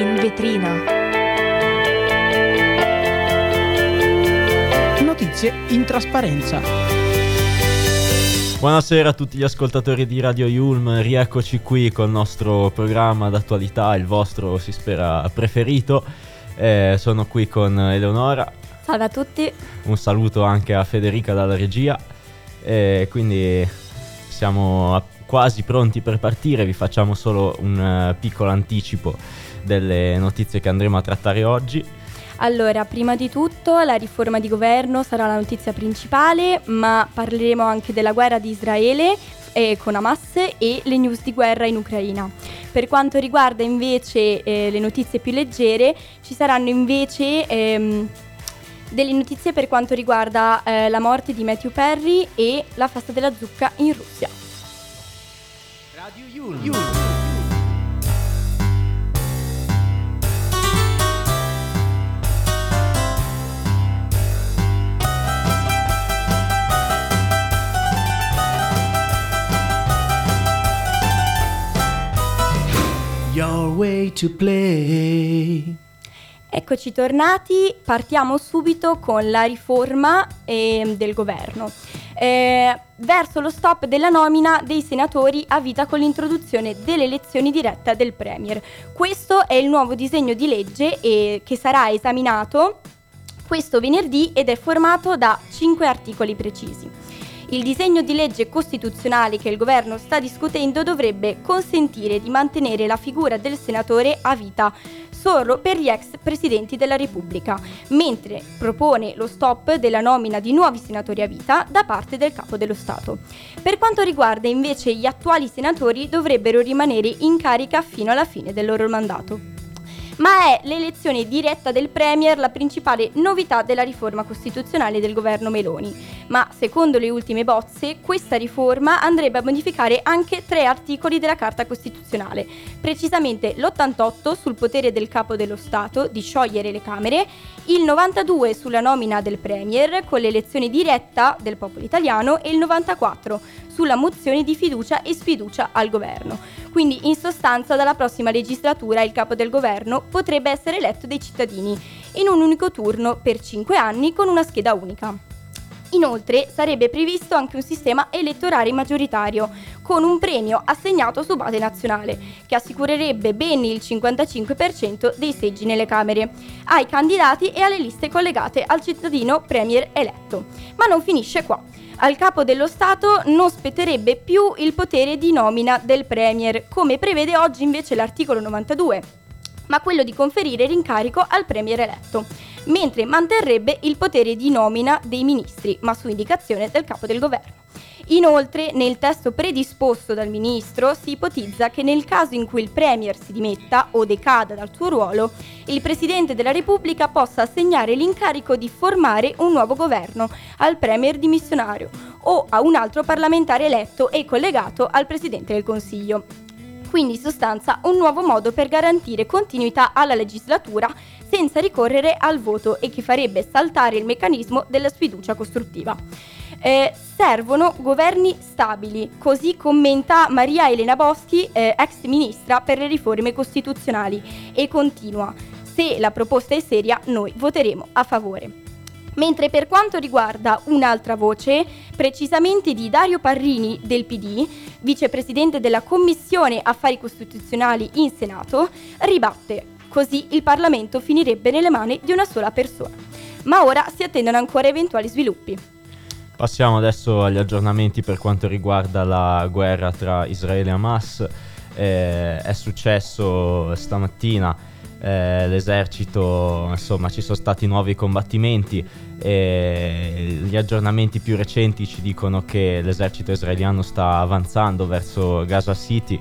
in vetrina. Notizie in trasparenza. Buonasera a tutti gli ascoltatori di Radio Yulm, rieccoci qui col nostro programma d'attualità, il vostro si spera preferito. Eh, sono qui con Eleonora. Salve a tutti. Un saluto anche a Federica dalla regia. Eh, quindi siamo quasi pronti per partire, vi facciamo solo un uh, piccolo anticipo delle notizie che andremo a trattare oggi. Allora, prima di tutto la riforma di governo sarà la notizia principale, ma parleremo anche della guerra di Israele eh, con Hamas e le news di guerra in Ucraina. Per quanto riguarda invece eh, le notizie più leggere, ci saranno invece ehm, delle notizie per quanto riguarda eh, la morte di Matthew Perry e la festa della zucca in Russia. Radio Yul. Yul. Way to play. Eccoci tornati, partiamo subito con la riforma eh, del governo. Eh, verso lo stop della nomina dei senatori a vita con l'introduzione dell'elezione diretta del Premier. Questo è il nuovo disegno di legge eh, che sarà esaminato questo venerdì ed è formato da cinque articoli precisi. Il disegno di legge costituzionale che il governo sta discutendo dovrebbe consentire di mantenere la figura del senatore a vita solo per gli ex presidenti della Repubblica, mentre propone lo stop della nomina di nuovi senatori a vita da parte del capo dello Stato. Per quanto riguarda invece gli attuali senatori dovrebbero rimanere in carica fino alla fine del loro mandato ma è l'elezione diretta del Premier la principale novità della riforma costituzionale del governo Meloni. Ma secondo le ultime bozze, questa riforma andrebbe a modificare anche tre articoli della Carta Costituzionale, precisamente l'88 sul potere del capo dello Stato di sciogliere le Camere, il 92 sulla nomina del Premier con l'elezione diretta del popolo italiano e il 94 sulla mozione di fiducia e sfiducia al governo. Quindi in sostanza dalla prossima legislatura il capo del governo potrebbe essere eletto dai cittadini in un unico turno per 5 anni con una scheda unica. Inoltre sarebbe previsto anche un sistema elettorale maggioritario, con un premio assegnato su base nazionale, che assicurerebbe ben il 55% dei seggi nelle Camere, ai candidati e alle liste collegate al cittadino Premier eletto. Ma non finisce qua. Al capo dello Stato non spetterebbe più il potere di nomina del Premier, come prevede oggi invece l'articolo 92, ma quello di conferire l'incarico al Premier eletto, mentre manterrebbe il potere di nomina dei ministri, ma su indicazione del capo del governo. Inoltre, nel testo predisposto dal ministro si ipotizza che nel caso in cui il Premier si dimetta o decada dal suo ruolo, il Presidente della Repubblica possa assegnare l'incarico di formare un nuovo governo al Premier dimissionario o a un altro parlamentare eletto e collegato al Presidente del Consiglio. Quindi in sostanza un nuovo modo per garantire continuità alla legislatura senza ricorrere al voto e che farebbe saltare il meccanismo della sfiducia costruttiva. Eh, servono governi stabili, così commenta Maria Elena Boschi, eh, ex ministra per le riforme costituzionali, e continua, se la proposta è seria noi voteremo a favore. Mentre per quanto riguarda un'altra voce, precisamente di Dario Parrini del PD, vicepresidente della Commissione Affari Costituzionali in Senato, ribatte, così il Parlamento finirebbe nelle mani di una sola persona. Ma ora si attendono ancora eventuali sviluppi. Passiamo adesso agli aggiornamenti per quanto riguarda la guerra tra Israele e Hamas. Eh, è successo stamattina, eh, l'esercito, insomma ci sono stati nuovi combattimenti e gli aggiornamenti più recenti ci dicono che l'esercito israeliano sta avanzando verso Gaza City.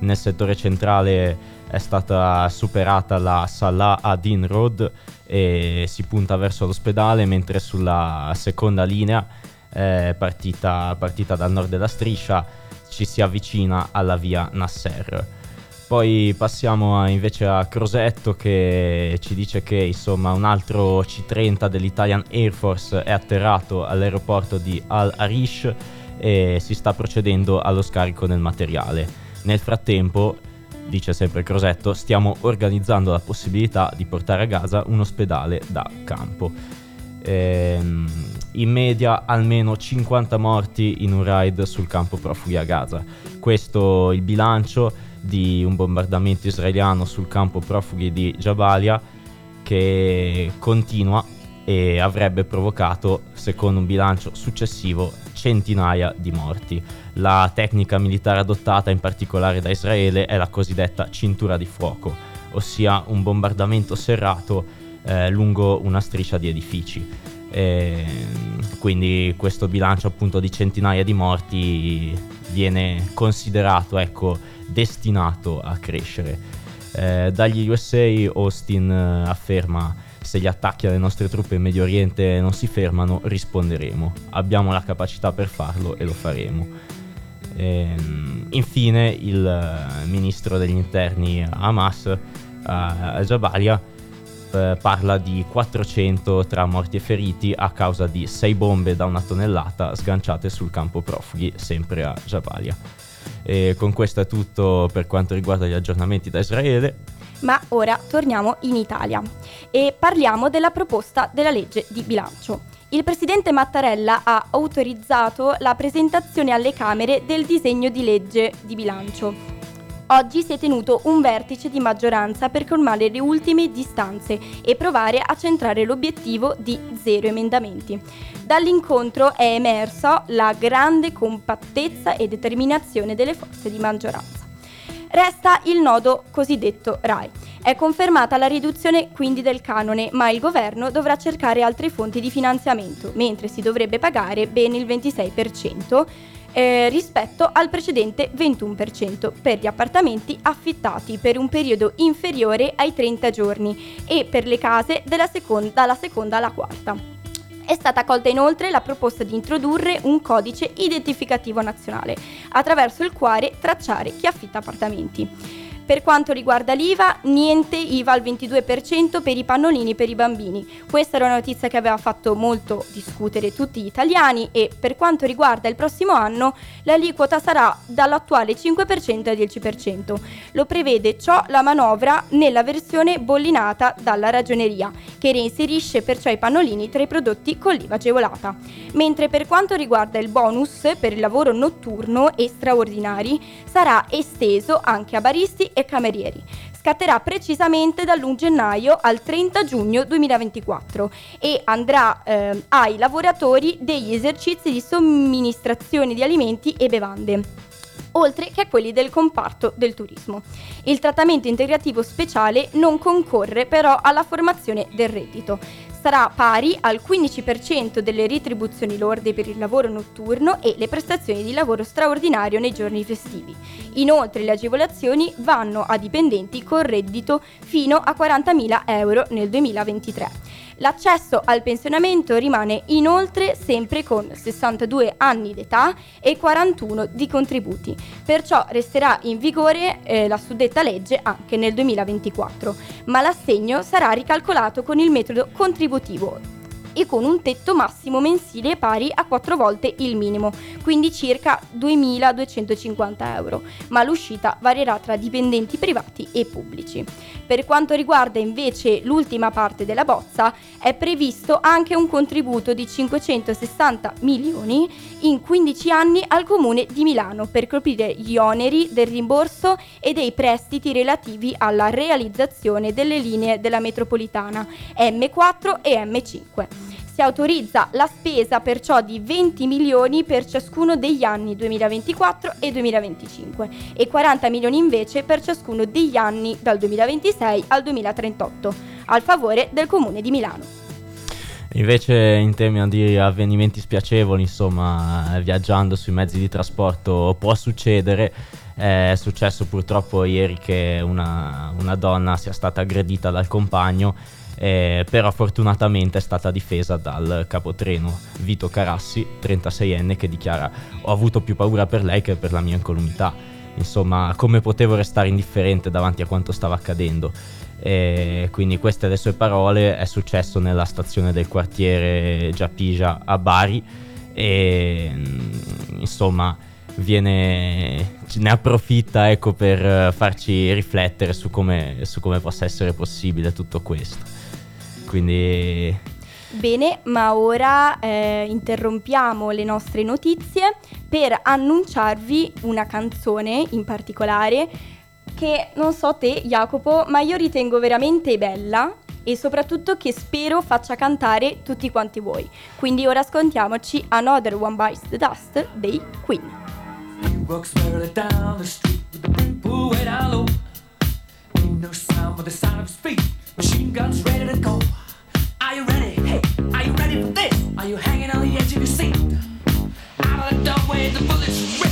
Nel settore centrale è stata superata la Salah Adin Road e si punta verso l'ospedale, mentre sulla seconda linea eh, partita, partita dal nord della striscia, ci si avvicina alla via Nasser. Poi passiamo a, invece a Crosetto che ci dice che insomma, un altro C-30 dell'Italian Air Force è atterrato all'aeroporto di Al-Arish e si sta procedendo allo scarico del materiale. Nel frattempo dice sempre Crosetto, stiamo organizzando la possibilità di portare a Gaza un ospedale da campo. Ehm, in media almeno 50 morti in un raid sul campo profughi a Gaza. Questo è il bilancio di un bombardamento israeliano sul campo profughi di Jabalia che continua e avrebbe provocato, secondo un bilancio successivo, centinaia di morti. La tecnica militare adottata in particolare da Israele è la cosiddetta cintura di fuoco, ossia un bombardamento serrato eh, lungo una striscia di edifici. E quindi questo bilancio appunto di centinaia di morti viene considerato ecco, destinato a crescere. Eh, dagli USA Austin eh, afferma se gli attacchi alle nostre truppe in Medio Oriente non si fermano, risponderemo. Abbiamo la capacità per farlo e lo faremo. E, ehm, infine, il eh, ministro degli interni Hamas, uh, Jabalia, uh, parla di 400 tra morti e feriti a causa di 6 bombe da una tonnellata sganciate sul campo profughi, sempre a Jabalia. E con questo è tutto per quanto riguarda gli aggiornamenti da Israele. Ma ora torniamo in Italia e parliamo della proposta della legge di bilancio. Il presidente Mattarella ha autorizzato la presentazione alle Camere del disegno di legge di bilancio. Oggi si è tenuto un vertice di maggioranza per colmare le ultime distanze e provare a centrare l'obiettivo di zero emendamenti. Dall'incontro è emersa la grande compattezza e determinazione delle forze di maggioranza. Resta il nodo cosiddetto RAI. È confermata la riduzione quindi del canone, ma il governo dovrà cercare altre fonti di finanziamento, mentre si dovrebbe pagare ben il 26% eh, rispetto al precedente 21% per gli appartamenti affittati per un periodo inferiore ai 30 giorni e per le case seconda, dalla seconda alla quarta. È stata accolta inoltre la proposta di introdurre un codice identificativo nazionale, attraverso il quale tracciare chi affitta appartamenti. Per quanto riguarda l'IVA, niente IVA al 22% per i pannolini per i bambini. Questa era una notizia che aveva fatto molto discutere tutti gli italiani e per quanto riguarda il prossimo anno l'aliquota sarà dall'attuale 5% al 10%. Lo prevede ciò la manovra nella versione bollinata dalla ragioneria, che reinserisce perciò i pannolini tra i prodotti con l'IVA agevolata. Mentre per quanto riguarda il bonus per il lavoro notturno e straordinari sarà esteso anche a baristi e camerieri. Scatterà precisamente dall'1 gennaio al 30 giugno 2024 e andrà eh, ai lavoratori degli esercizi di somministrazione di alimenti e bevande oltre che a quelli del comparto del turismo. Il trattamento integrativo speciale non concorre però alla formazione del reddito sarà pari al 15% delle retribuzioni lorde per il lavoro notturno e le prestazioni di lavoro straordinario nei giorni festivi. Inoltre le agevolazioni vanno a dipendenti con reddito fino a 40.000 euro nel 2023. L'accesso al pensionamento rimane inoltre sempre con 62 anni d'età e 41 di contributi, perciò resterà in vigore eh, la suddetta legge anche nel 2024, ma l'assegno sarà ricalcolato con il metodo contributivo e con un tetto massimo mensile pari a 4 volte il minimo, quindi circa 2.250 euro, ma l'uscita varierà tra dipendenti privati e pubblici. Per quanto riguarda invece l'ultima parte della bozza, è previsto anche un contributo di 560 milioni in 15 anni al Comune di Milano per coprire gli oneri del rimborso e dei prestiti relativi alla realizzazione delle linee della metropolitana M4 e M5 si autorizza la spesa perciò di 20 milioni per ciascuno degli anni 2024 e 2025 e 40 milioni invece per ciascuno degli anni dal 2026 al 2038 al favore del Comune di Milano. Invece in tema di avvenimenti spiacevoli, insomma, viaggiando sui mezzi di trasporto può succedere. È successo purtroppo ieri che una, una donna sia stata aggredita dal compagno eh, però fortunatamente è stata difesa dal capotreno Vito Carassi, 36enne, che dichiara ho avuto più paura per lei che per la mia incolumità. Insomma, come potevo restare indifferente davanti a quanto stava accadendo? E quindi queste le sue parole è successo nella stazione del quartiere Giapigia a Bari e insomma viene, ne approfitta ecco, per farci riflettere su come, su come possa essere possibile tutto questo. Quindi Bene, ma ora eh, interrompiamo le nostre notizie per annunciarvi una canzone in particolare che non so te Jacopo, ma io ritengo veramente bella e soprattutto che spero faccia cantare tutti quanti voi. Quindi ora ascoltiamoci Another One Bites the Dust dei Queen. walks merrily down the street with the brim pulled way down low. Ain't no sound but the sound of his feet. Machine guns ready to go. Are you ready? Hey, are you ready for this? Are you hanging on the edge of your seat? Out of the doorway, the bullets rip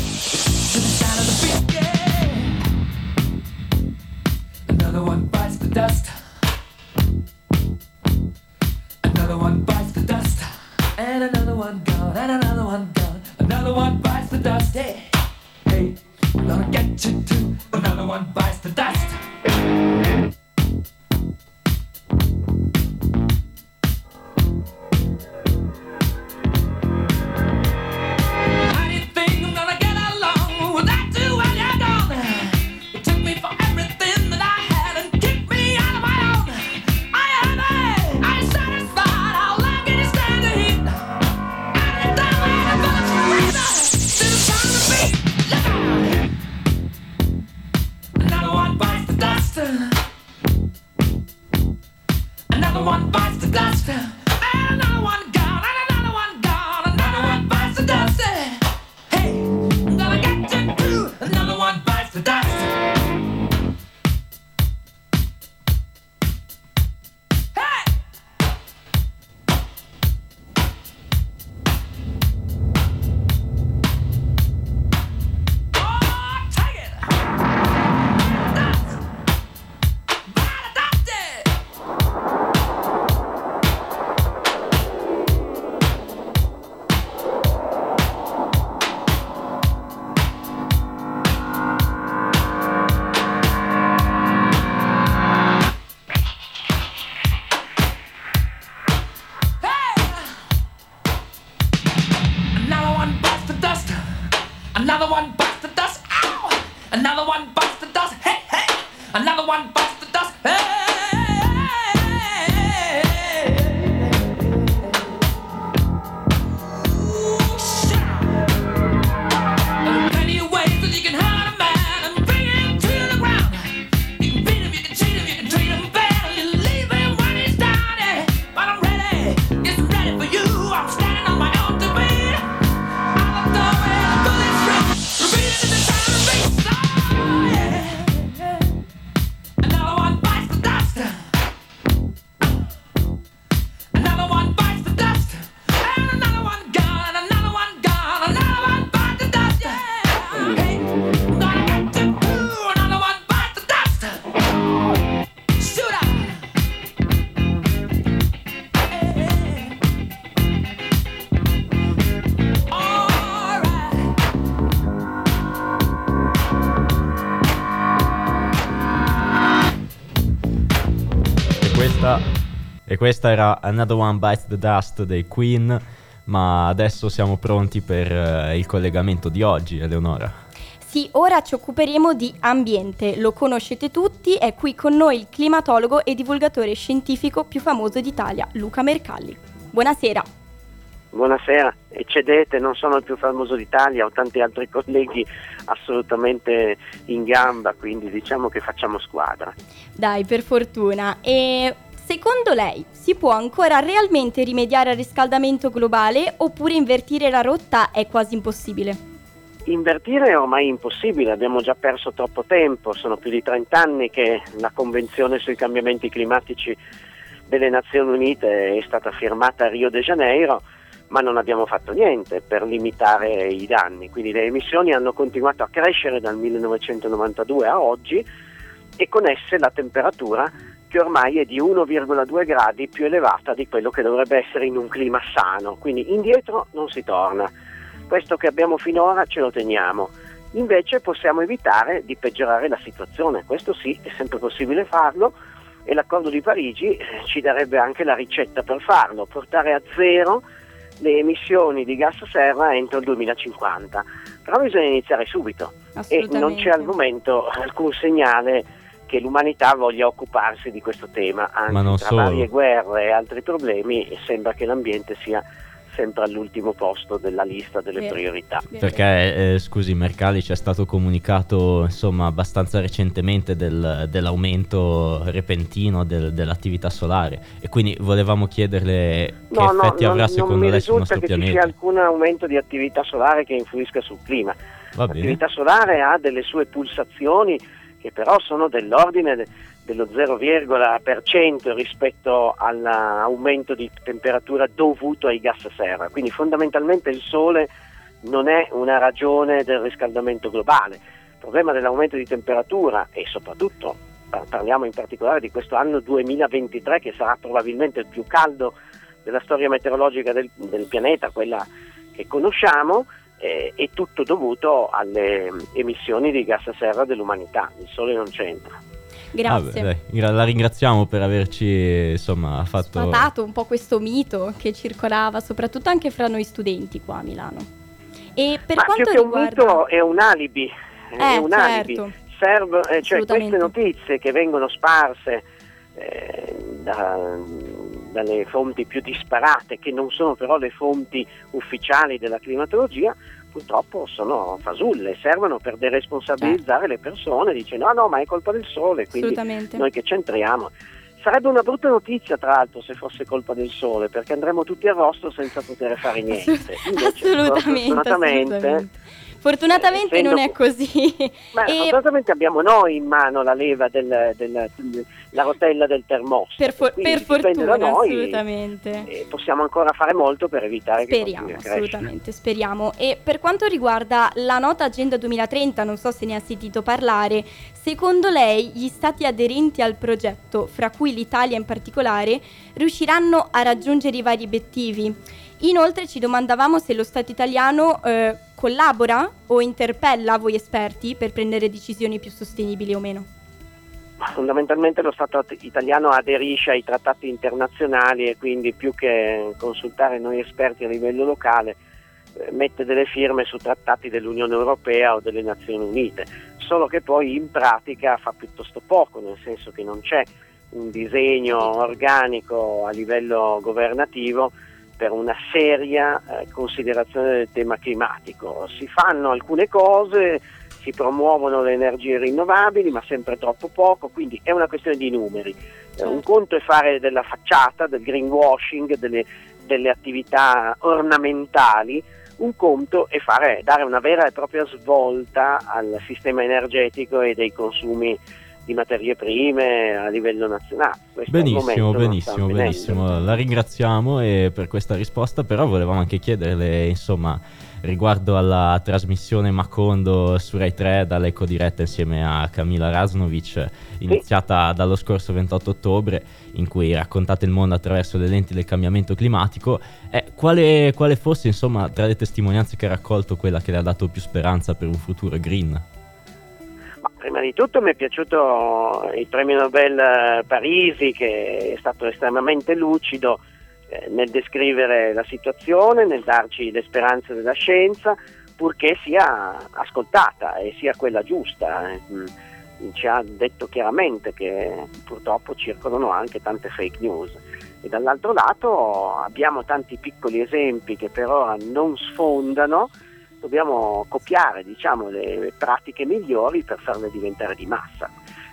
Another one bites the dust. And another one Another one bites the dust. Ow! Another one bites the dust. Hey, hey! Another one bites the dust. Hey! Questa era Another One Bites the Dust dei Queen, ma adesso siamo pronti per eh, il collegamento di oggi, Eleonora. Sì, ora ci occuperemo di ambiente. Lo conoscete tutti, è qui con noi il climatologo e divulgatore scientifico più famoso d'Italia, Luca Mercalli. Buonasera. Buonasera, eccedete, non sono il più famoso d'Italia, ho tanti altri colleghi assolutamente in gamba, quindi diciamo che facciamo squadra. Dai, per fortuna. E secondo lei si può ancora realmente rimediare al riscaldamento globale oppure invertire la rotta è quasi impossibile? Invertire è ormai impossibile, abbiamo già perso troppo tempo, sono più di 30 anni che la Convenzione sui cambiamenti climatici delle Nazioni Unite è stata firmata a Rio de Janeiro, ma non abbiamo fatto niente per limitare i danni, quindi le emissioni hanno continuato a crescere dal 1992 a oggi e con esse la temperatura che ormai è di 1,2 gradi più elevata di quello che dovrebbe essere in un clima sano, quindi indietro non si torna. Questo che abbiamo finora ce lo teniamo. Invece possiamo evitare di peggiorare la situazione, questo sì, è sempre possibile farlo e l'accordo di Parigi eh, ci darebbe anche la ricetta per farlo, portare a zero le emissioni di gas serra entro il 2050. però bisogna iniziare subito e non c'è al momento alcun segnale che l'umanità voglia occuparsi di questo tema, anzi tra solo. varie guerre e altri problemi sembra che l'ambiente sia sempre all'ultimo posto della lista delle Vero. priorità. Vero. Perché, eh, scusi, Mercalli ci è stato comunicato insomma abbastanza recentemente del- dell'aumento repentino del- dell'attività solare e quindi volevamo chiederle che No, effetti non, avrà non secondo mi lei sul risulta nostro che ci sia pianeta. alcun aumento di attività solare che influisca sul clima. Va bene. L'attività solare ha delle sue pulsazioni che però sono dell'ordine de- dello 0,% rispetto all'aumento di temperatura dovuto ai gas serra. Quindi fondamentalmente il Sole non è una ragione del riscaldamento globale. Il problema dell'aumento di temperatura e soprattutto par- parliamo in particolare di questo anno 2023 che sarà probabilmente il più caldo della storia meteorologica del, del pianeta, quella che conosciamo, eh, è tutto dovuto alle mm, emissioni di gas serra dell'umanità. Il Sole non c'entra. Grazie. Dai, gra- la ringraziamo per averci insomma fatto... sfatato un po' questo mito che circolava soprattutto anche fra noi studenti qua a Milano. E per Ma quanto più che riguarda un mito è un alibi. è Eh, un certo. alibi. Serve- eh, cioè queste notizie che vengono sparse eh, da- dalle fonti più disparate, che non sono però le fonti ufficiali della climatologia, purtroppo sono fasulle, servono per deresponsabilizzare le persone, dicendo no no ma è colpa del sole, quindi assolutamente noi che c'entriamo. Sarebbe una brutta notizia, tra l'altro, se fosse colpa del sole, perché andremo tutti a rosto senza poter fare niente. Invece, assolutamente, fortunatamente, assolutamente. Fortunatamente essendo- non è così. ma E fortunatamente abbiamo noi in mano la leva del, del- la rotella del termostato. per, for- per fortuna, noi assolutamente. e possiamo ancora fare molto per evitare che Speriamo, a crescere. assolutamente, speriamo. E per quanto riguarda la nota Agenda 2030, non so se ne ha sentito parlare, secondo lei gli stati aderenti al progetto, fra cui l'Italia in particolare, riusciranno a raggiungere i vari obiettivi? Inoltre ci domandavamo se lo Stato italiano eh, collabora o interpella voi esperti per prendere decisioni più sostenibili o meno. Fondamentalmente lo Stato at- italiano aderisce ai trattati internazionali e quindi più che consultare noi esperti a livello locale eh, mette delle firme su trattati dell'Unione Europea o delle Nazioni Unite, solo che poi in pratica fa piuttosto poco, nel senso che non c'è un disegno organico a livello governativo per una seria eh, considerazione del tema climatico. Si fanno alcune cose, si promuovono le energie rinnovabili, ma sempre troppo poco, quindi è una questione di numeri. Eh, un conto è fare della facciata, del greenwashing, delle, delle attività ornamentali, un conto è fare, dare una vera e propria svolta al sistema energetico e dei consumi di materie prime a livello nazionale. Questo Benissimo, benissimo, benissimo. La ringraziamo e per questa risposta, però volevamo anche chiederle, insomma, riguardo alla trasmissione Macondo su Rai 3 dall'Eco Diretta insieme a Camila Rasnovic, iniziata dallo scorso 28 ottobre, in cui raccontate il mondo attraverso le lenti del cambiamento climatico, eh, quale, quale fosse, insomma, tra le testimonianze che ha raccolto quella che le ha dato più speranza per un futuro green? Ma prima di tutto mi è piaciuto il premio Nobel eh, Parisi che è stato estremamente lucido eh, nel descrivere la situazione, nel darci le speranze della scienza, purché sia ascoltata e sia quella giusta. eh. Mm, Ci ha detto chiaramente che purtroppo circolano anche tante fake news. E dall'altro lato abbiamo tanti piccoli esempi che per ora non sfondano, dobbiamo copiare diciamo, le pratiche migliori per farle diventare di massa.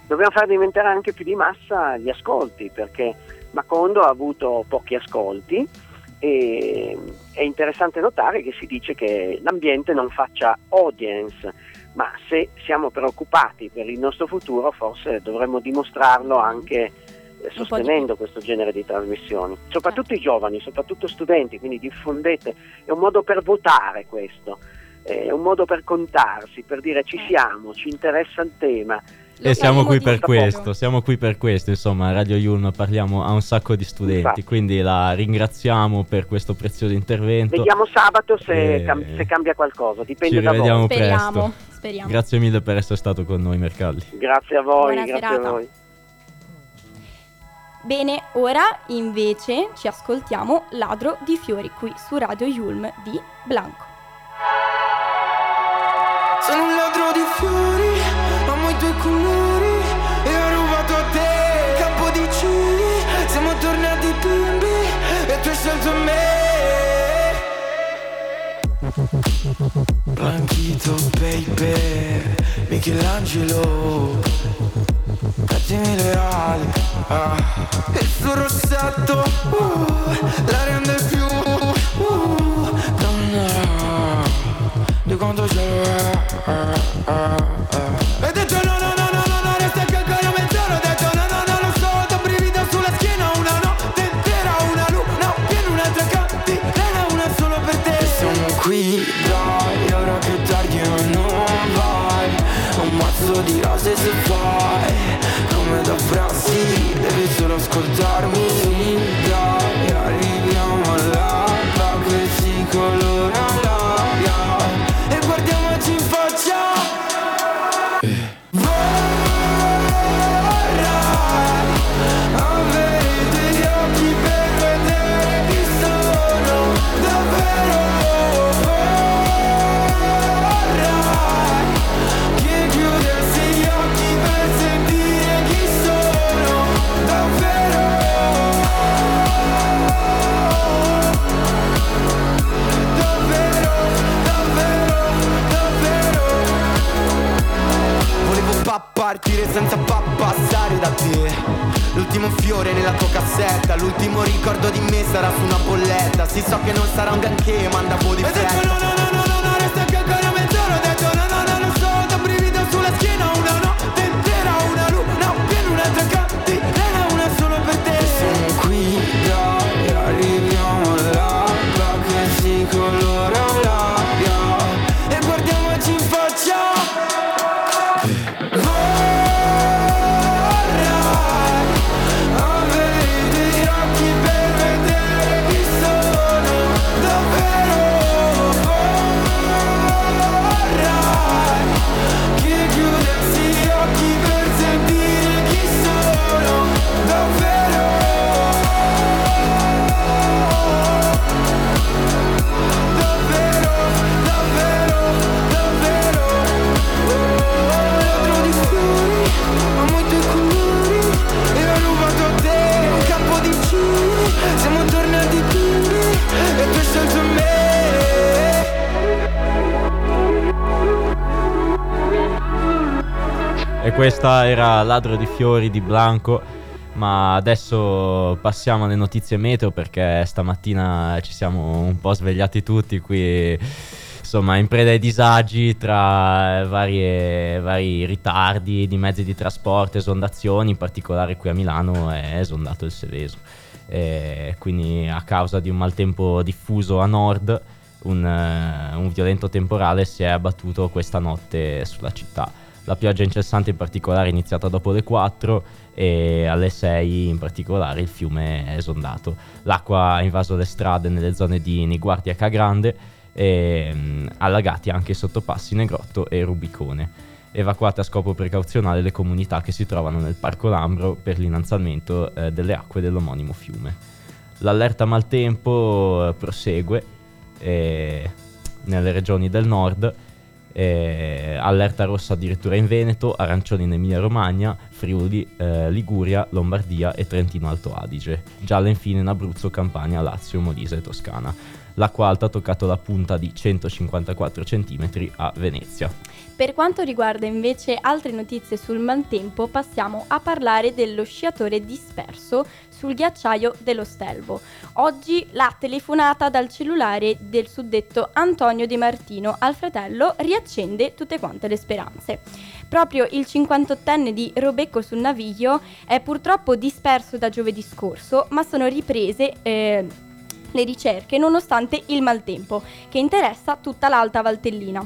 Dobbiamo far diventare anche più di massa gli ascolti, perché Macondo ha avuto pochi ascolti e è interessante notare che si dice che l'ambiente non faccia audience, ma se siamo preoccupati per il nostro futuro forse dovremmo dimostrarlo anche eh, sostenendo questo genere di trasmissioni, soprattutto i giovani, soprattutto studenti, quindi diffondete, è un modo per votare questo, è un modo per contarsi, per dire ci siamo, ci interessa il tema. Lo e siamo qui per questo, siamo qui per questo, insomma, a Radio Yulm parliamo a un sacco di studenti, Infatti. quindi la ringraziamo per questo prezioso intervento. Vediamo sabato se, Eh, cam- se cambia qualcosa, dipende ci da voi. Speriamo, presto. speriamo. Grazie mille per essere stato con noi, Mercalli. Grazie a voi, Buona grazie serata. a voi. Bene, ora invece ci ascoltiamo Ladro di fiori qui su Radio Yulm di Blanco. Sono un ladro di fiori, amo i tuoi colori E ho rubato a te. Campo di cieli Siamo tornati bimbi e tu hai scelto me. Blanchito baby, Michelangelo Mettimi le ali, ah. il suo rossetto uh, la rende più uh, di quanto c'è. Hai detto no, no, no, no, no, no, resta che ancora mezz'ora. Ho detto no, no, no, non so, da brivido sulla schiena. Una notte intera, una luna piena, un'altra cantilena, una solo per te. E siamo qui, dai, ora che tardi ma non vai. Un mazzo di rose se fai, come da frasi, devi solo ascoltarmi. Fiore nella tua cassetta. L'ultimo ricordo di me sarà su una bolletta. Si so che non sarà un granché ma andavo di fretta questa era Ladro di Fiori di Blanco. Ma adesso passiamo alle notizie meteo perché stamattina ci siamo un po' svegliati tutti qui. Insomma, in preda ai disagi tra varie- vari ritardi di mezzi di trasporto, esondazioni, in particolare qui a Milano è esondato il Seveso. E quindi a causa di un maltempo diffuso a nord, un, un violento temporale si è abbattuto questa notte sulla città. La pioggia incessante in particolare è iniziata dopo le 4 e alle 6 in particolare il fiume è esondato. L'acqua ha invaso le strade nelle zone di Niguardi e Cagrande e mm, allagati anche sottopassi Negrotto e Rubicone. Evacuate a scopo precauzionale le comunità che si trovano nel Parco Lambro per l'innalzamento eh, delle acque dell'omonimo fiume. L'allerta maltempo eh, prosegue eh, nelle regioni del nord, eh, allerta rossa addirittura in Veneto, arancione in Emilia Romagna, Friuli, eh, Liguria, Lombardia e Trentino Alto Adige. Gialla infine in Abruzzo, Campania, Lazio, Molise e Toscana. L'acqua alta ha toccato la punta di 154 cm a Venezia. Per quanto riguarda invece altre notizie sul maltempo, passiamo a parlare dello sciatore disperso sul ghiacciaio dello Stelvo. Oggi la telefonata dal cellulare del suddetto Antonio De Martino al fratello riaccende tutte quante le speranze. Proprio il 58enne di Robecco sul Naviglio è purtroppo disperso da giovedì scorso, ma sono riprese eh, le ricerche nonostante il maltempo che interessa tutta l'Alta Valtellina.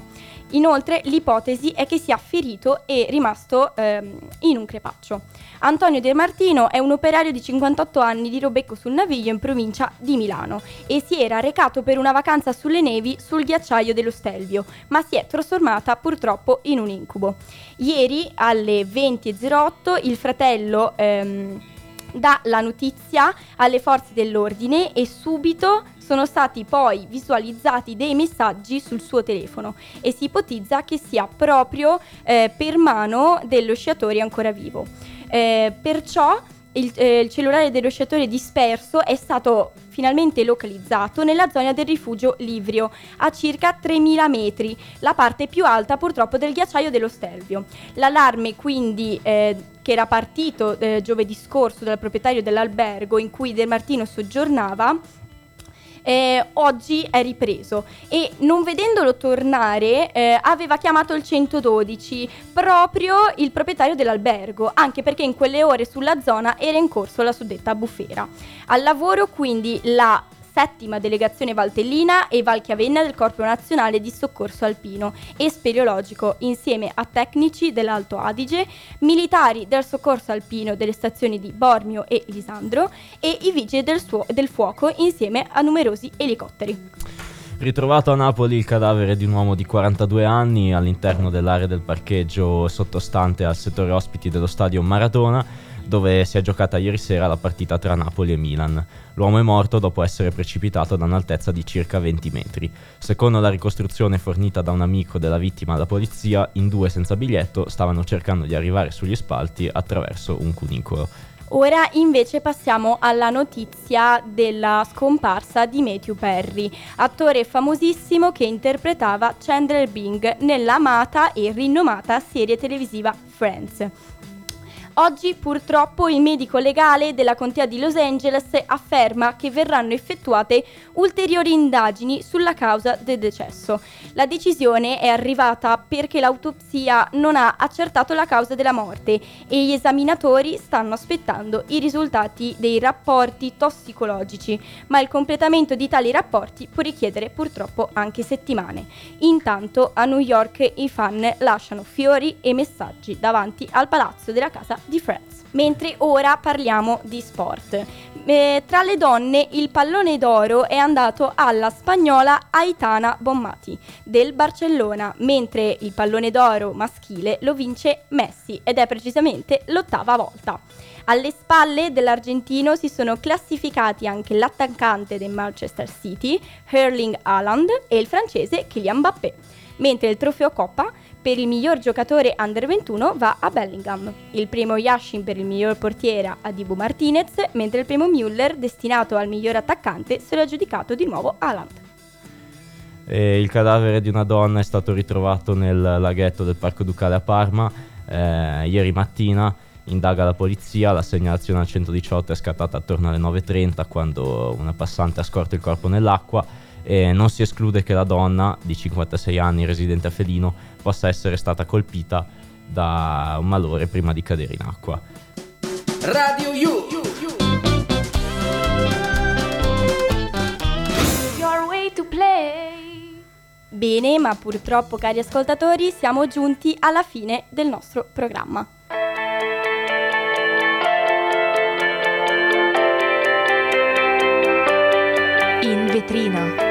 Inoltre l'ipotesi è che sia ferito e rimasto ehm, in un crepaccio. Antonio De Martino è un operaio di 58 anni di Robecco sul Naviglio in provincia di Milano e si era recato per una vacanza sulle nevi sul ghiacciaio dello Stelvio, ma si è trasformata purtroppo in un incubo. Ieri alle 20.08 il fratello ehm, dà la notizia alle forze dell'ordine e subito sono stati poi visualizzati dei messaggi sul suo telefono e si ipotizza che sia proprio eh, per mano dello sciatore ancora vivo. Eh, perciò il, eh, il, cellulare dello sciatore disperso è stato finalmente localizzato nella zona del rifugio Livrio, a circa 3.000 metri, la parte più alta purtroppo del ghiacciaio dello Stelvio. L'allarme quindi eh, che era partito eh, giovedì scorso dal proprietario dell'albergo in cui De Martino soggiornava eh, oggi è ripreso e non vedendolo tornare eh, aveva chiamato il 112 proprio il proprietario dell'albergo anche perché in quelle ore sulla zona era in corso la suddetta bufera. Al lavoro quindi la settima delegazione Valtellina e Valchiavenna del Corpo Nazionale di Soccorso Alpino e Speleologico insieme a tecnici dell'Alto Adige, militari del Soccorso Alpino delle stazioni di Bormio e Lisandro e i vigili del, suo- del fuoco insieme a numerosi elicotteri. Ritrovato a Napoli il cadavere di un uomo di 42 anni all'interno dell'area del parcheggio sottostante al settore ospiti dello stadio Maradona, dove si è giocata ieri sera la partita tra Napoli e Milan. L'uomo è morto dopo essere precipitato da un'altezza di circa 20 metri. Secondo la ricostruzione fornita da un amico della vittima alla polizia, in due senza biglietto stavano cercando di arrivare sugli spalti attraverso un cunicolo. Ora invece passiamo alla notizia della scomparsa di Matthew Perry, attore famosissimo che interpretava Chandler Bing nella amata e rinomata serie televisiva Friends. Oggi purtroppo il medico legale della contea di Los Angeles afferma che verranno effettuate ulteriori indagini sulla causa del decesso. La decisione è arrivata perché l'autopsia non ha accertato la causa della morte e gli esaminatori stanno aspettando i risultati dei rapporti tossicologici, ma il completamento di tali rapporti può richiedere purtroppo anche settimane. Intanto a New York i fan lasciano fiori e messaggi davanti al palazzo della casa di Friends. Mentre ora parliamo di sport. Eh, tra le donne il pallone d'oro è andato alla spagnola Aitana Bommati del Barcellona, mentre il pallone d'oro maschile lo vince Messi ed è precisamente l'ottava volta. Alle spalle dell'argentino si sono classificati anche l'attaccante del Manchester City, Hurling Haaland, e il francese Kylian Mbappé, mentre il trofeo Coppa per il miglior giocatore under 21 va a Bellingham, il primo Yashin per il miglior portiere a Dibu Martinez, mentre il primo Müller, destinato al miglior attaccante, se l'ha giudicato di nuovo Haaland. Il cadavere di una donna è stato ritrovato nel laghetto del Parco Ducale a Parma eh, ieri mattina. Indaga la polizia, la segnalazione al 118 è scattata attorno alle 9.30 quando una passante ha scorto il corpo nell'acqua e non si esclude che la donna di 56 anni residente a Felino possa essere stata colpita da un malore prima di cadere in acqua. Radio You. Your way to play. Bene, ma purtroppo cari ascoltatori siamo giunti alla fine del nostro programma. In vetrina.